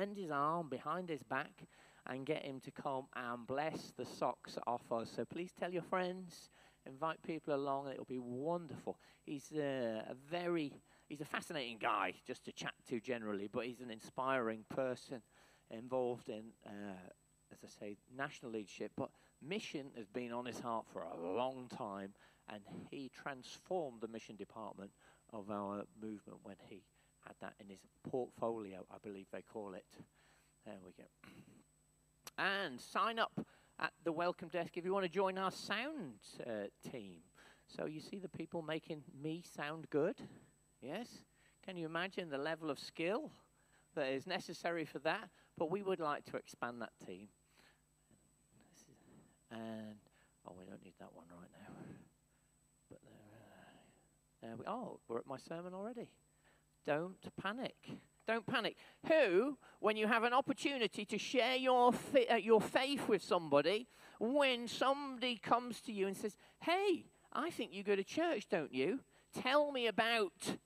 extend his arm behind his back and get him to come and bless the socks off us. So please tell your friends, invite people along, it'll be wonderful. He's uh, a very, he's a fascinating guy just to chat to generally, but he's an inspiring person involved in, uh, as I say, national leadership, but mission has been on his heart for a long time, and he transformed the mission department of our movement when he had that in his portfolio, I believe they call it. There we go. And sign up at the welcome desk if you want to join our sound uh, team. So you see the people making me sound good? Yes? Can you imagine the level of skill that is necessary for that? But we would like to expand that team. And, oh, we don't need that one right now. But there, uh, there we, oh, we're at my sermon already. Don't panic. Don't panic. Who, when you have an opportunity to share your, fi- uh, your faith with somebody, when somebody comes to you and says, Hey, I think you go to church, don't you? Tell me about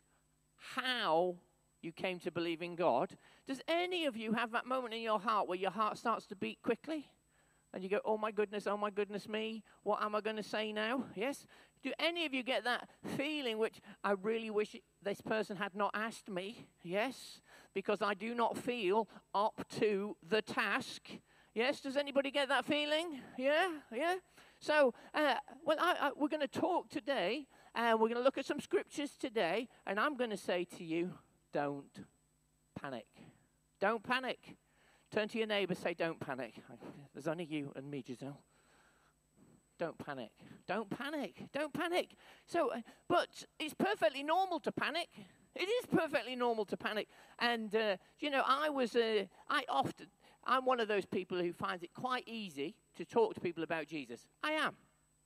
how you came to believe in God. Does any of you have that moment in your heart where your heart starts to beat quickly? And you go, oh my goodness, oh my goodness me, what am I going to say now? Yes? Do any of you get that feeling which I really wish this person had not asked me? Yes? Because I do not feel up to the task. Yes? Does anybody get that feeling? Yeah? Yeah? So, uh, well, I, I, we're going to talk today, and we're going to look at some scriptures today, and I'm going to say to you, don't panic. Don't panic. Turn to your neighbor, say, don't panic. There's only you and me, Giselle. Don't panic. Don't panic. Don't panic. So, uh, but it's perfectly normal to panic. It is perfectly normal to panic. And, uh, you know, I was, uh, I often, I'm one of those people who finds it quite easy to talk to people about Jesus. I am.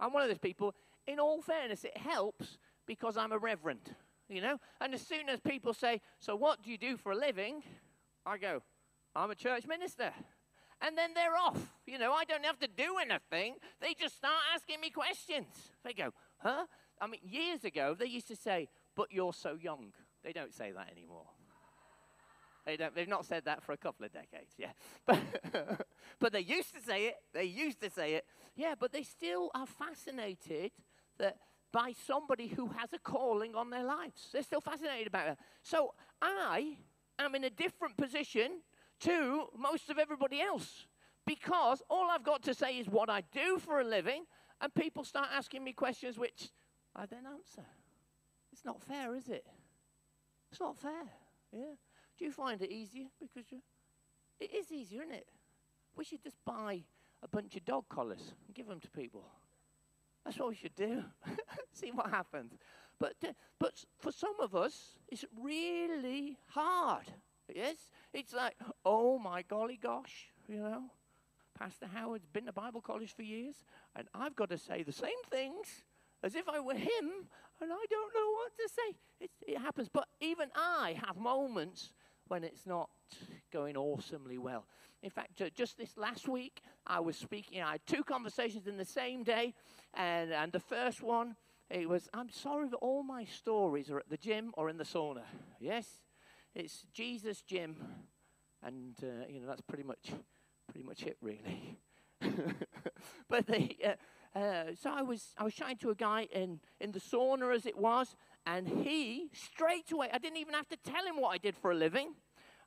I'm one of those people. In all fairness, it helps because I'm a reverend, you know? And as soon as people say, So what do you do for a living? I go, I'm a church minister and then they're off. You know, I don't have to do anything. They just start asking me questions. They go, huh? I mean, years ago, they used to say, but you're so young. They don't say that anymore. They don't, they've not said that for a couple of decades, yeah. But, but they used to say it. They used to say it. Yeah, but they still are fascinated that by somebody who has a calling on their lives. They're still fascinated about it. So I am in a different position to most of everybody else because all I've got to say is what I do for a living, and people start asking me questions which I then answer. It's not fair, is it? It's not fair. Yeah. Do you find it easier? Because you? it is easier, isn't it? We should just buy a bunch of dog collars and give them to people. That's what we should do. See what happens. But, uh, but for some of us, it's really hard. Yes? It's like, oh my golly gosh, you know. Pastor Howard's been to Bible college for years, and I've got to say the same things as if I were him, and I don't know what to say. It, it happens. But even I have moments when it's not going awesomely well. In fact, uh, just this last week, I was speaking. I had two conversations in the same day, and, and the first one, it was, I'm sorry that all my stories are at the gym or in the sauna. Yes? It's Jesus, Jim, and uh, you know that's pretty much pretty much it, really. but they, uh, uh, so I was I was chatting to a guy in in the sauna as it was, and he straight away I didn't even have to tell him what I did for a living.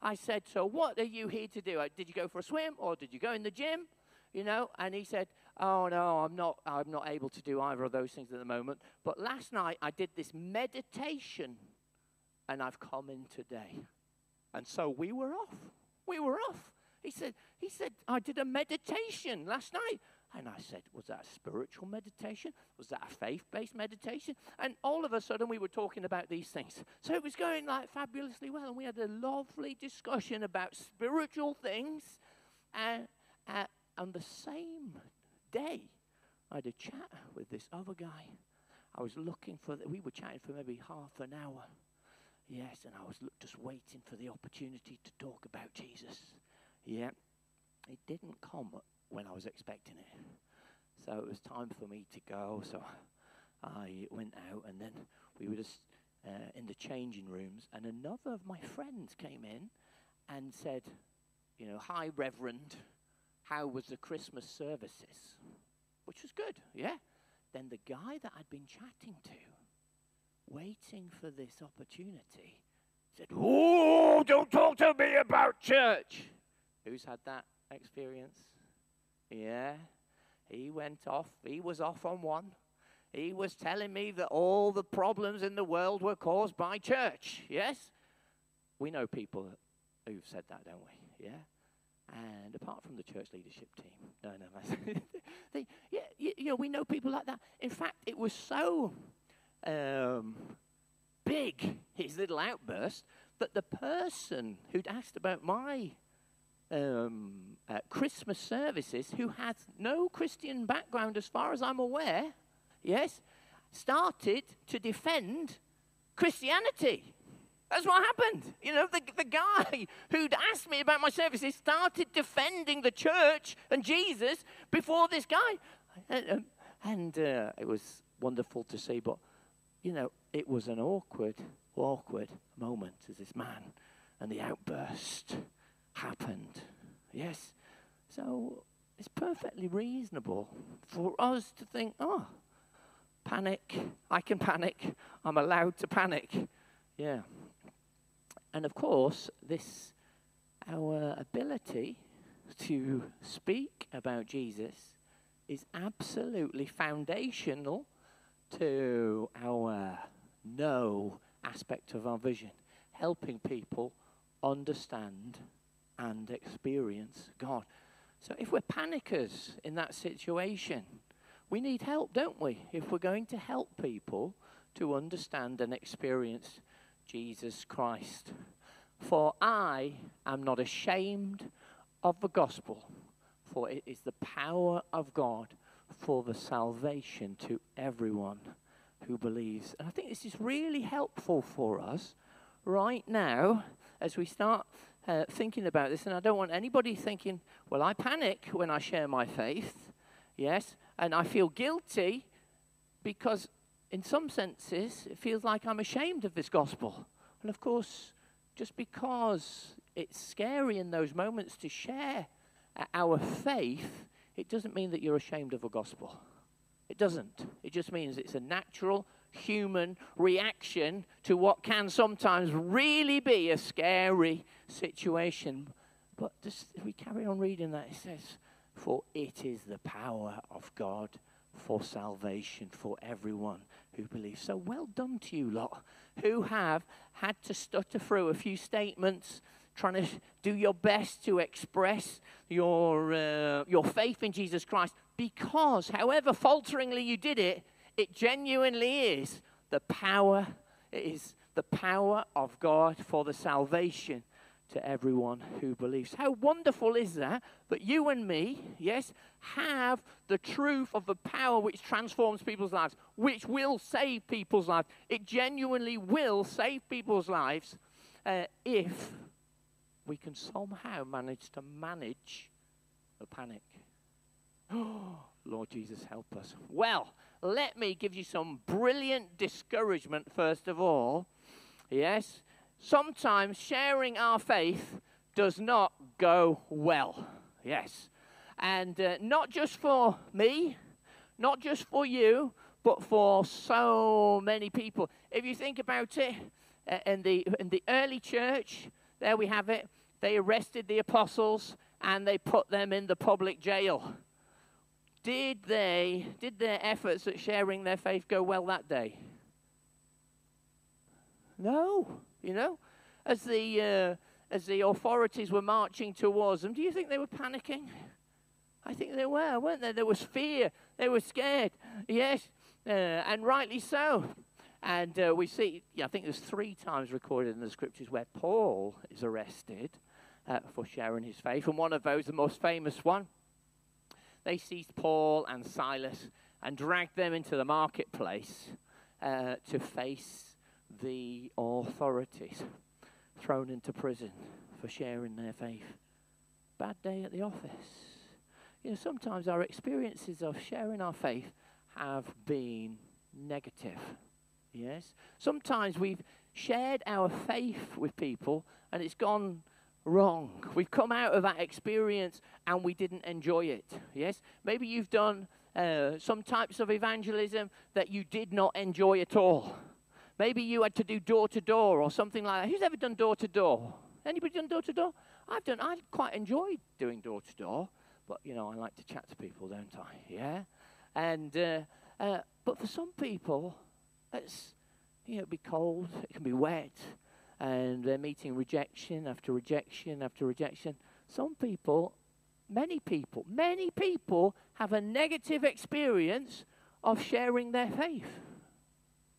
I said, "So what are you here to do? Uh, did you go for a swim or did you go in the gym?" You know, and he said, "Oh no, I'm not. I'm not able to do either of those things at the moment. But last night I did this meditation and I've come in today. And so we were off. We were off. He said, he said, I did a meditation last night. And I said, Was that a spiritual meditation? Was that a faith based meditation? And all of a sudden, we were talking about these things. So it was going like fabulously well. And we had a lovely discussion about spiritual things. And uh, on the same day, I had a chat with this other guy. I was looking for, the, we were chatting for maybe half an hour. Yes, and I was just waiting for the opportunity to talk about Jesus. Yeah, it didn't come when I was expecting it. So it was time for me to go. So I went out, and then we were just uh, in the changing rooms, and another of my friends came in and said, you know, Hi, Reverend, how was the Christmas services? Which was good, yeah? Then the guy that I'd been chatting to, waiting for this opportunity, said, Oh, don't talk to me about church. Who's had that experience? Yeah. He went off, he was off on one. He was telling me that all the problems in the world were caused by church. Yes? We know people who've said that, don't we? Yeah? And apart from the church leadership team, no, no, they, yeah, you, you know, we know people like that. In fact, it was so um, big, his little outburst, that the person who'd asked about my um, uh, Christmas services, who has no Christian background as far as I'm aware, yes, started to defend Christianity. That's what happened. You know, the, the guy who'd asked me about my services started defending the church and Jesus before this guy. And, um, and uh, it was wonderful to see, but, you know, it was an awkward, awkward moment as this man and the outburst happened. Yes. So it's perfectly reasonable for us to think, oh, panic. I can panic. I'm allowed to panic. Yeah. And of course, this, our ability to speak about Jesus is absolutely foundational to our know aspect of our vision, helping people understand and experience God. So if we're panickers in that situation, we need help, don't we? If we're going to help people to understand and experience Jesus Christ. For I am not ashamed of the gospel, for it is the power of God for the salvation to everyone who believes. And I think this is really helpful for us right now as we start uh, thinking about this. And I don't want anybody thinking, well, I panic when I share my faith. Yes, and I feel guilty because, in some senses, it feels like I'm ashamed of this gospel. And of course, just because it's scary in those moments to share our faith, it doesn't mean that you're ashamed of a gospel. It doesn't. It just means it's a natural human reaction to what can sometimes really be a scary situation. But just, if we carry on reading that, it says, For it is the power of God for salvation for everyone who believes. So well done to you lot who have had to stutter through a few statements, trying to do your best to express your, uh, your faith in Jesus Christ, because however falteringly you did it, it genuinely is the power, it is the power of God for the salvation to everyone who believes. How wonderful is that? That you and me, yes, have the truth of the power which transforms people's lives, which will save people's lives. It genuinely will save people's lives uh, if we can somehow manage to manage the panic. Lord Jesus, help us. Well, let me give you some brilliant discouragement, first of all. Yes, sometimes sharing our faith does not go well. Yes. And uh, not just for me, not just for you, but for so many people. If you think about it, uh, in, the, in the early church, there we have it, they arrested the apostles and they put them in the public jail. Did they, did their efforts at sharing their faith go well that day? No, you know, as the uh, as the authorities were marching towards them, do you think they were panicking? I think they were, weren't they? There was fear. They were scared. Yes, uh, and rightly so. And uh, we see, I think there's three times recorded in the scriptures where Paul is arrested uh, for sharing his faith. And one of those, the most famous one, they seized Paul and Silas and dragged them into the marketplace uh, to face the authorities, thrown into prison for sharing their faith. Bad day at the office. You know, sometimes our experiences of sharing our faith have been negative. Yes? Sometimes we've shared our faith with people and it's gone wrong. We've come out of that experience and we didn't enjoy it. Yes? Maybe you've done uh, some types of evangelism that you did not enjoy at all. Maybe you had to do door to door or something like that. Who's ever done door to door? Anybody done door to door? I've done. I quite enjoyed doing door to door, but you know I like to chat to people, don't I? Yeah. And uh, uh, but for some people, it's you know, be cold, it can be wet, and they're meeting rejection after rejection after rejection. Some people, many people, many people have a negative experience of sharing their faith.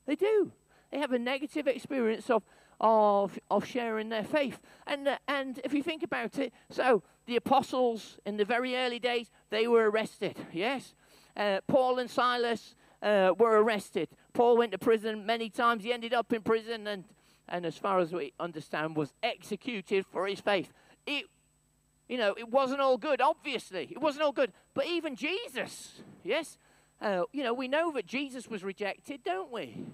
They do. They have a negative experience of of, of sharing their faith. And, uh, and if you think about it, so the apostles in the very early days, they were arrested, yes? Uh, Paul and Silas uh, were arrested. Paul went to prison many times. He ended up in prison and, and as far as we understand, was executed for his faith. It, you know, it wasn't all good, obviously. It wasn't all good. But even Jesus, yes? Uh, you know, we know that Jesus was rejected, don't we?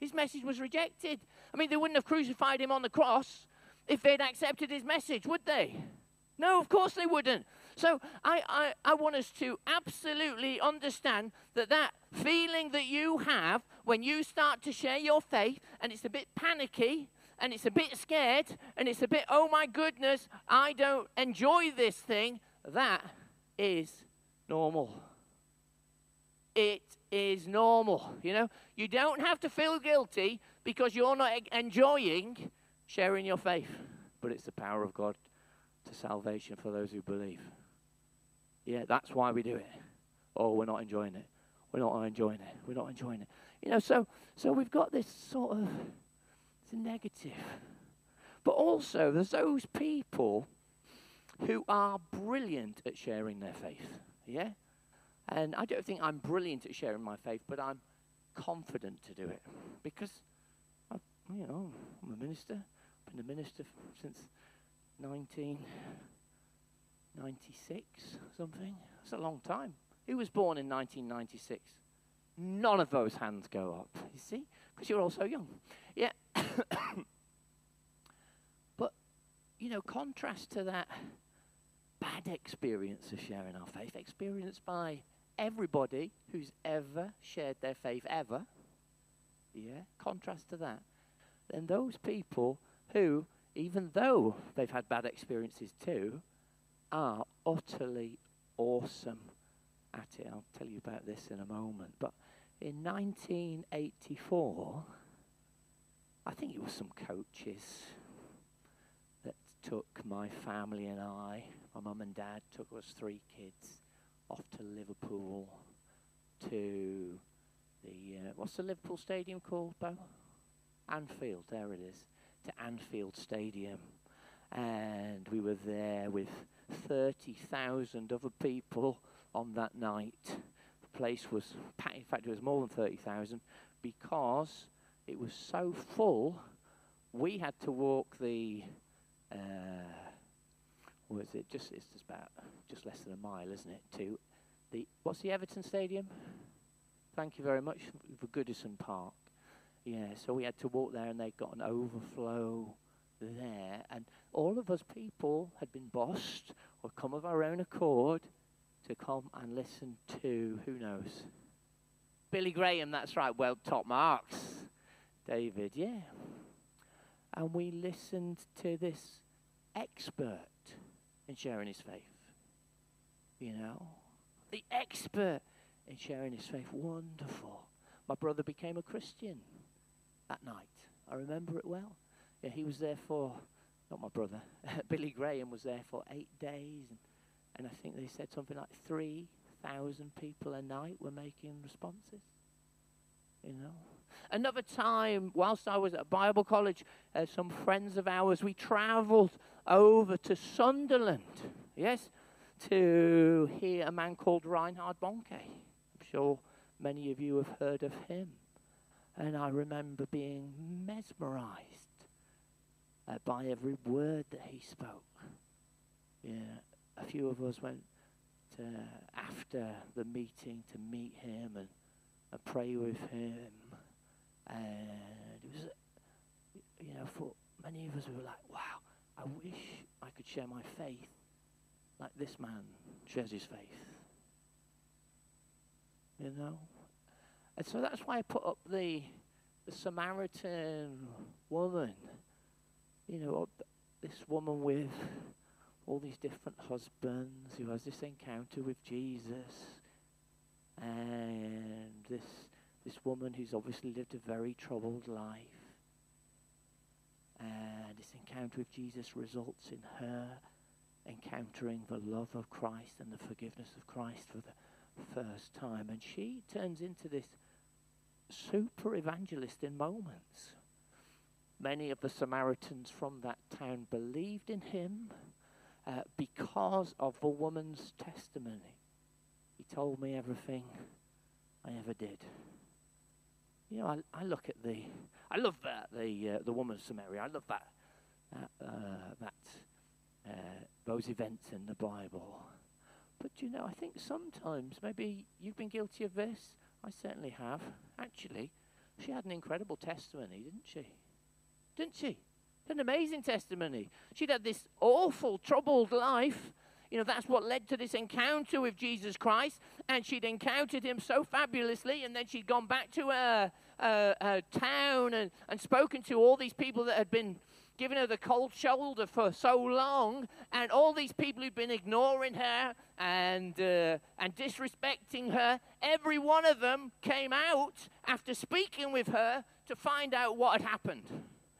His message was rejected. I mean, they wouldn't have crucified him on the cross if they'd accepted his message, would they? No, of course they wouldn't. So I, I, I want us to absolutely understand that that feeling that you have when you start to share your faith and it's a bit panicky and it's a bit scared and it's a bit, oh my goodness, I don't enjoy this thing, that is normal. It is normal. You know, you don't have to feel guilty because you're not enjoying sharing your faith, but it's the power of God to salvation for those who believe. Yeah, that's why we do it. Oh, we're not enjoying it. We're not enjoying it. We're not enjoying it. You know, so so we've got this sort of it's a negative. But also there's those people who are brilliant at sharing their faith. Yeah? And I don't think I'm brilliant at sharing my faith, but I'm confident to do it because, I, you know, I'm a minister. I've been a minister since 1996, something. That's a long time. Who was born in 1996? None of those hands go up. You see, because you're all so young. Yeah. but you know, contrast to that bad experience of sharing our faith, experienced by everybody who's ever shared their faith ever, yeah, contrast to that, then those people who, even though they've had bad experiences too, are utterly awesome at it. I'll tell you about this in a moment. But in 1984, I think it was some coaches that took my family and I, my mum and dad took us three kids off to Liverpool to the uh, what's the Liverpool stadium called, Bo? Anfield. There it is. To Anfield Stadium, and we were there with thirty thousand other people on that night. The place was packed. In fact, it was more than thirty thousand because it was so full. We had to walk the. Uh, was it just it's just about just less than a mile, isn't it? To the what's the Everton Stadium? Thank you very much for Goodison Park. Yeah, so we had to walk there, and they got an overflow there, and all of us people had been bossed or come of our own accord to come and listen to who knows Billy Graham. That's right. Well, top marks, David. Yeah, and we listened to this expert in sharing his faith. You know, the expert in sharing his faith. Wonderful. My brother became a Christian that night. I remember it well. Yeah, he was there for, not my brother, Billy Graham was there for eight days. And, and I think they said something like 3,000 people a night were making responses. You know, Another time, whilst I was at Bible college, uh, some friends of ours, we traveled over to Sunderland, yes, to hear a man called Reinhard Bonnke. I'm sure many of you have heard of him. And I remember being mesmerized uh, by every word that he spoke. Yeah, a few of us went to, after the meeting to meet him and, and pray with him and it was, you know, for many of us, we were like, wow, I wish I could share my faith like this man shares his faith. You know? And so that's why I put up the, the Samaritan woman. You know, this woman with all these different husbands who has this encounter with Jesus. And this, this woman who's obviously lived a very troubled life. And this encounter with Jesus results in her encountering the love of Christ and the forgiveness of Christ for the first time. And she turns into this super evangelist in moments. Many of the Samaritans from that town believed in him uh, because of the woman's testimony. He told me everything I ever did. You know, I, I look at the, I love that the uh, the woman of Samaria. I love that that uh, that uh, those events in the Bible. But you know, I think sometimes maybe you've been guilty of this. I certainly have. Actually, she had an incredible testimony, didn't she? Didn't she? An amazing testimony. She'd had this awful, troubled life. You know, that's what led to this encounter with Jesus Christ. And she'd encountered him so fabulously. And then she'd gone back to her, uh, her town and, and spoken to all these people that had been giving her the cold shoulder for so long, and all these people who've been ignoring her and, uh, and disrespecting her, every one of them came out after speaking with her to find out what had happened.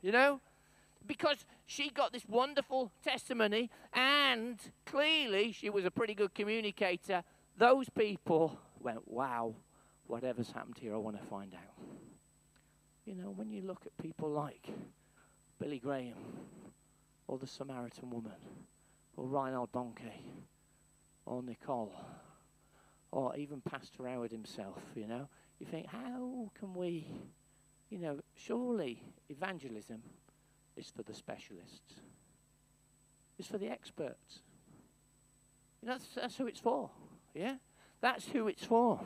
You know? because she got this wonderful testimony and clearly she was a pretty good communicator, those people went, wow, whatever's happened here, I want to find out. You know, when you look at people like Billy Graham or the Samaritan woman or Reinhard Bonnke or Nicole or even Pastor Howard himself, you know, you think, how can we, you know, surely evangelism is for the specialists. It's for the experts. that's, that's who it's for. Yeah? That's who it's for.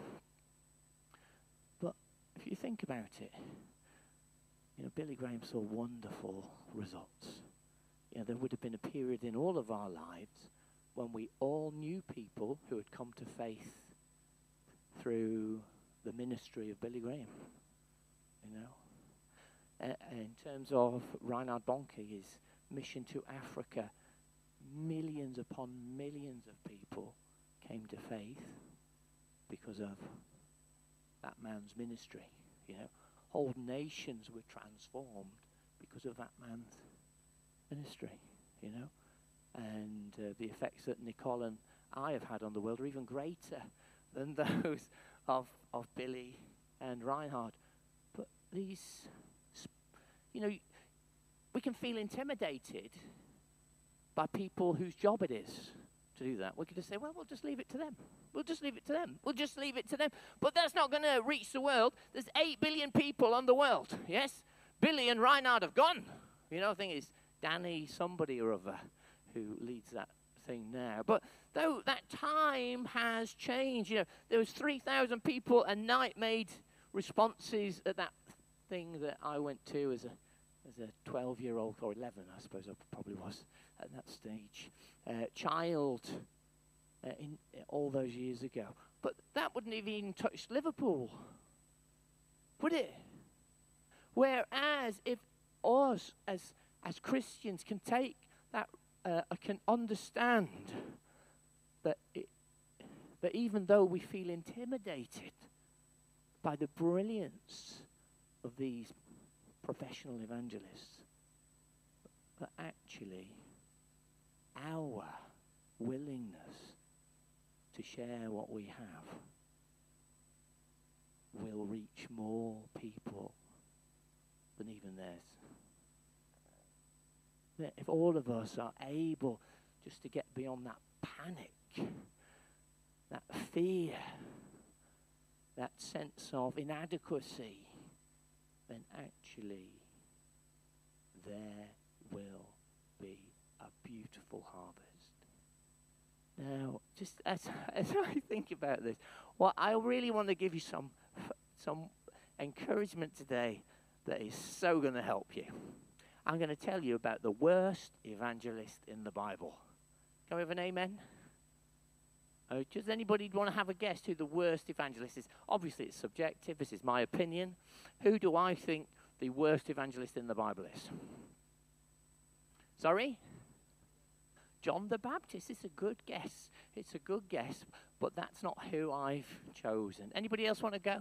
But if you think about it, you know, Billy Graham saw wonderful results. You know, there would have been a period in all of our lives when we all knew people who had come to faith through the ministry of Billy Graham. You know, uh, in terms of Reinhard Bonnke, his mission to Africa, millions upon millions of people came to faith because of that man's ministry. You know, whole nations were transformed because of that man's ministry. You know, and uh, the effects that Nicole and I have had on the world are even greater than those of of Billy and Reinhard. But these you know, we can feel intimidated by people whose job it is to do that. We could just say, well, we'll just leave it to them. We'll just leave it to them. We'll just leave it to them. But that's not going to reach the world. There's 8 billion people on the world. Yes? Billy and Reinhard have gone. You know, the thing is, Danny somebody or other who leads that thing now. But though that time has changed, you know, there was 3,000 people a night made responses at that thing that I went to as a as a 12 year old or 11, I suppose I probably was at that stage, uh, child uh, in uh, all those years ago. But that wouldn't have even touched Liverpool, would it? Whereas if us as as Christians can take that, uh, can understand that it, that even though we feel intimidated by the brilliance of these professional evangelists, but actually our willingness to share what we have will reach more people than even theirs. If all of us are able just to get beyond that panic, that fear, that sense of inadequacy, then actually there will be a beautiful harvest. Now, just as, as I think about this, well, I really want to give you some, some encouragement today that is so going to help you. I'm going to tell you about the worst evangelist in the Bible. Can we have an amen? Uh, does anybody want to have a guess who the worst evangelist is? Obviously, it's subjective. This is my opinion. Who do I think the worst evangelist in the Bible is? Sorry? John the Baptist. It's a good guess. It's a good guess, but that's not who I've chosen. Anybody else want to go?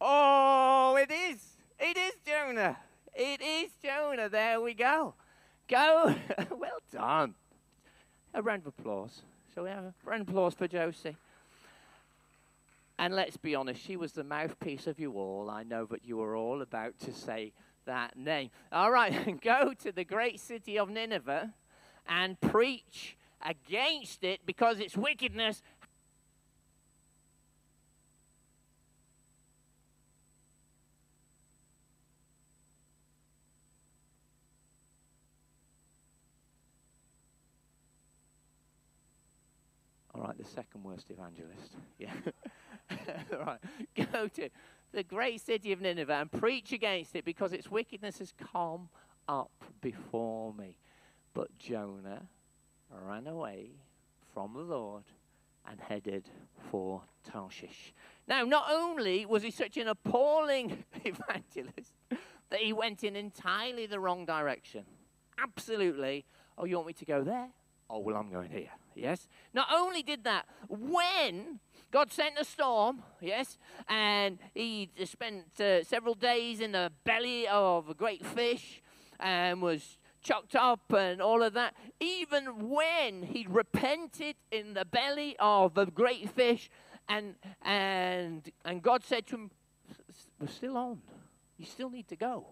Oh, it is. It is Jonah. It is Jonah. There we go. Go. well done. A round of applause. Shall we have a round of applause for Josie? And let's be honest, she was the mouthpiece of you all. I know that you were all about to say that name. All right, go to the great city of Nineveh and preach against it because its wickedness All right, the second worst evangelist. Yeah. Right. Go to the great city of Nineveh and preach against it because its wickedness has come up before me. But Jonah ran away from the Lord and headed for Tarshish. Now, not only was he such an appalling evangelist that he went in entirely the wrong direction. Absolutely. Oh, you want me to go there? Oh, well, I'm going here. Yes. Not only did that, when God sent a storm, yes, and he spent uh, several days in the belly of a great fish and was chucked up and all of that. Even when he repented in the belly of the great fish, and and and God said to him, "We're still on. You still need to go.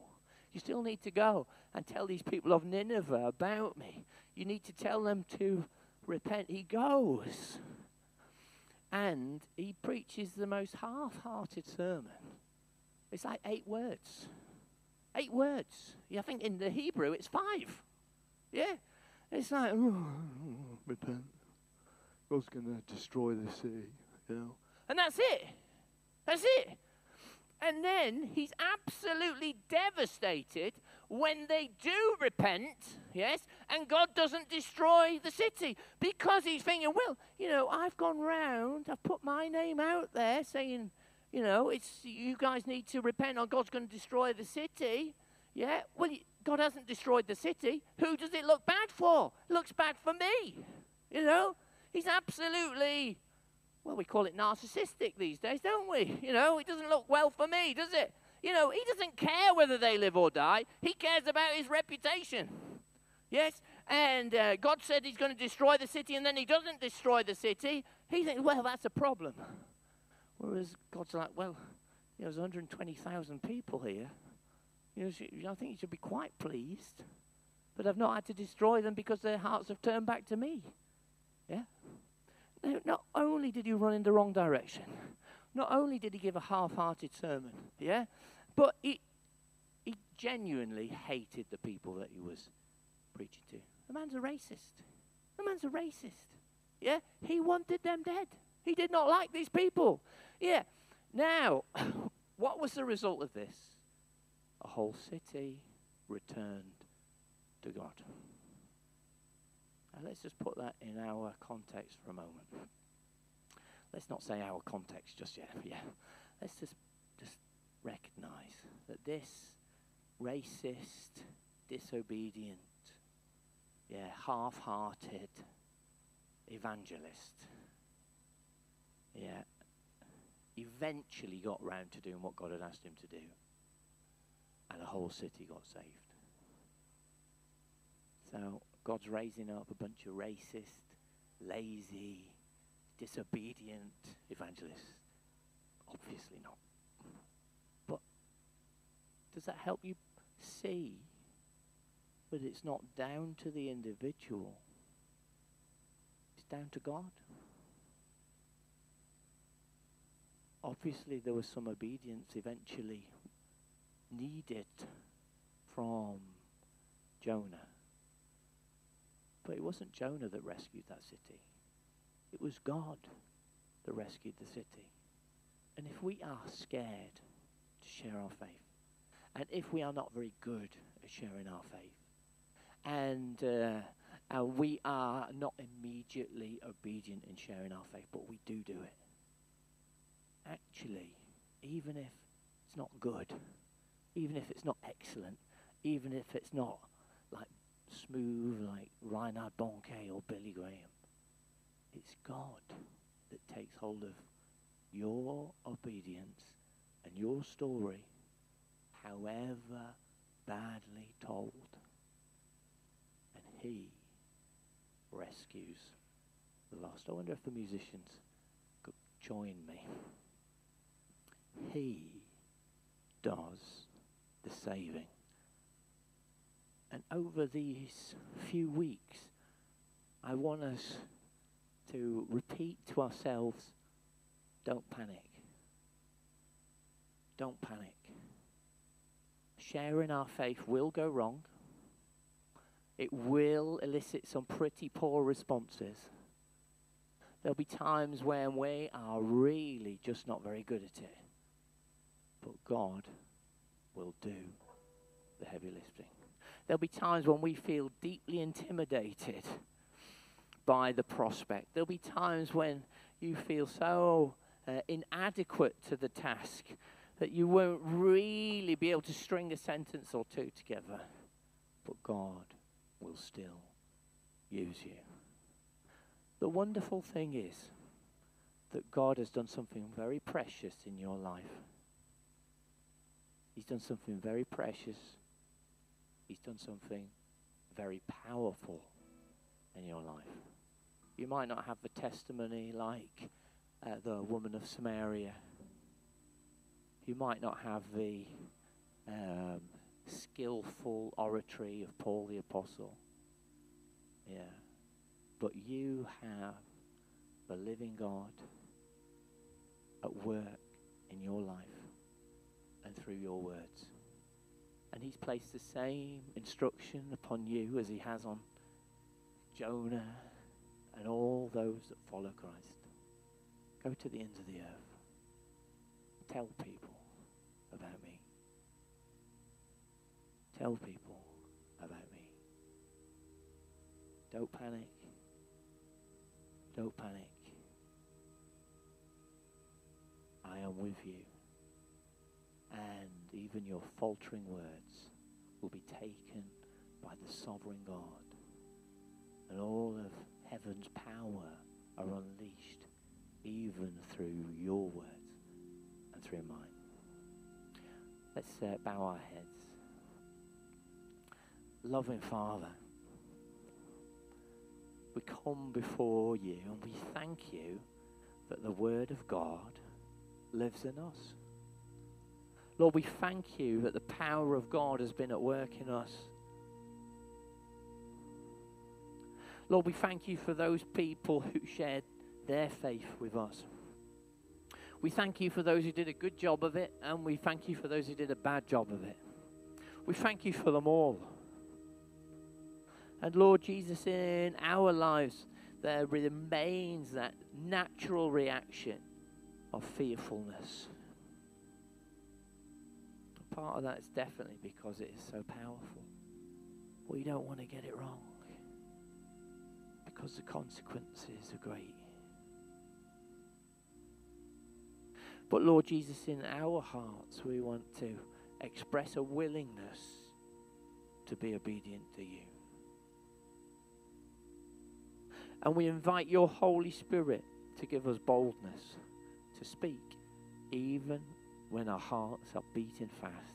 You still need to go and tell these people of Nineveh about me. You need to tell them to repent." He goes. And he preaches the most half hearted sermon. It's like eight words. Eight words. Yeah, I think in the Hebrew it's five. Yeah. It's like, repent. God's going to destroy the sea, you know. And that's it. That's it. And then he's absolutely devastated when they do repent, yes, and God doesn't destroy the city because he's thinking, well, you know, I've gone round, I've put my name out there saying, you know, it's you guys need to repent or God's going to destroy the city. Yeah, well, God hasn't destroyed the city. Who does it look bad for? It looks bad for me. You know, he's absolutely, well, we call it narcissistic these days, don't we? You know, it doesn't look well for me, does it? You know, he doesn't care whether they live or die. He cares about his reputation. Yes, and uh, God said he's going to destroy the city, and then he doesn't destroy the city. He thinks, well, that's a problem. Whereas God's like, well, you know, there's 120,000 people here. You know, I think you should be quite pleased. But I've not had to destroy them because their hearts have turned back to me. Yeah? Now, not only did he run in the wrong direction, not only did he give a half hearted sermon, yeah, but he, he genuinely hated the people that he was preaching to. The man's a racist. The man's a racist. Yeah? He wanted them dead. He did not like these people. Yeah. Now, what was the result of this? A whole city returned to God. Now, let's just put that in our context for a moment. Let's not say our context just yet. Yeah. Let's just just recognize that this racist, disobedient, yeah, half-hearted evangelist yeah, eventually got round to doing what God had asked him to do. And the whole city got saved. So God's raising up a bunch of racist, lazy, disobedient evangelists. Obviously not. Does that help you see that it's not down to the individual? It's down to God. obviously there was some obedience eventually needed from Jonah. But it wasn't Jonah that rescued that city. It was God that rescued the city. And if we are scared to share our faith, and if we are not very good at sharing our faith, and uh, and we are not immediately obedient in sharing our faith, but we do do it. Actually, even if it's not good, even if it's not excellent, even if it's not like smooth like Reinhard Bonnke or Billy Graham, it's God that takes hold of your obedience and your story, however badly told, and He rescues the lost. I wonder if the musicians could join me. He does the saving. And over these few weeks, I want us to repeat to ourselves don't panic. Don't panic. Sharing our faith will go wrong. It will elicit some pretty poor responses. There'll be times when we are really just not very good at it. But God will do the heavy lifting. There'll be times when we feel deeply intimidated by the prospect. There'll be times when you feel so uh, inadequate to the task that you won't really be able to string a sentence or two together. But God will still use you. The wonderful thing is that God has done something very precious in your life. He's done something very precious. He's done something very powerful in your life. You might not have the testimony like uh, the woman of Samaria. You might not have the um, skillful oratory of Paul the Apostle. Yeah. But you have the living God at work in your life and through your words. And he's placed the same instruction upon you as he has on Jonah and all those that follow Christ. Go to the ends of the earth. Tell people Tell people about me. Don't panic. Don't panic. I am with you. And even your faltering words will be taken by the sovereign God. And all of heaven's power are unleashed even through your words and through mine. Let's uh, bow our heads. Loving Father, we come before you and we thank you that the Word of God lives in us. Lord, we thank you that the power of God has been at work in us. Lord, we thank you for those people who shared their faith with us. We thank you for those who did a good job of it, and we thank you for those who did a bad job of it. We thank you for them all. And Lord Jesus, in our lives, there remains that natural reaction of fearfulness. Part of that is definitely because it is so powerful. We don't want to get it wrong because the consequences are great. But Lord Jesus, in our hearts, we want to express a willingness to be obedient to you. And we invite your Holy Spirit to give us boldness to speak, even when our hearts are beating fast.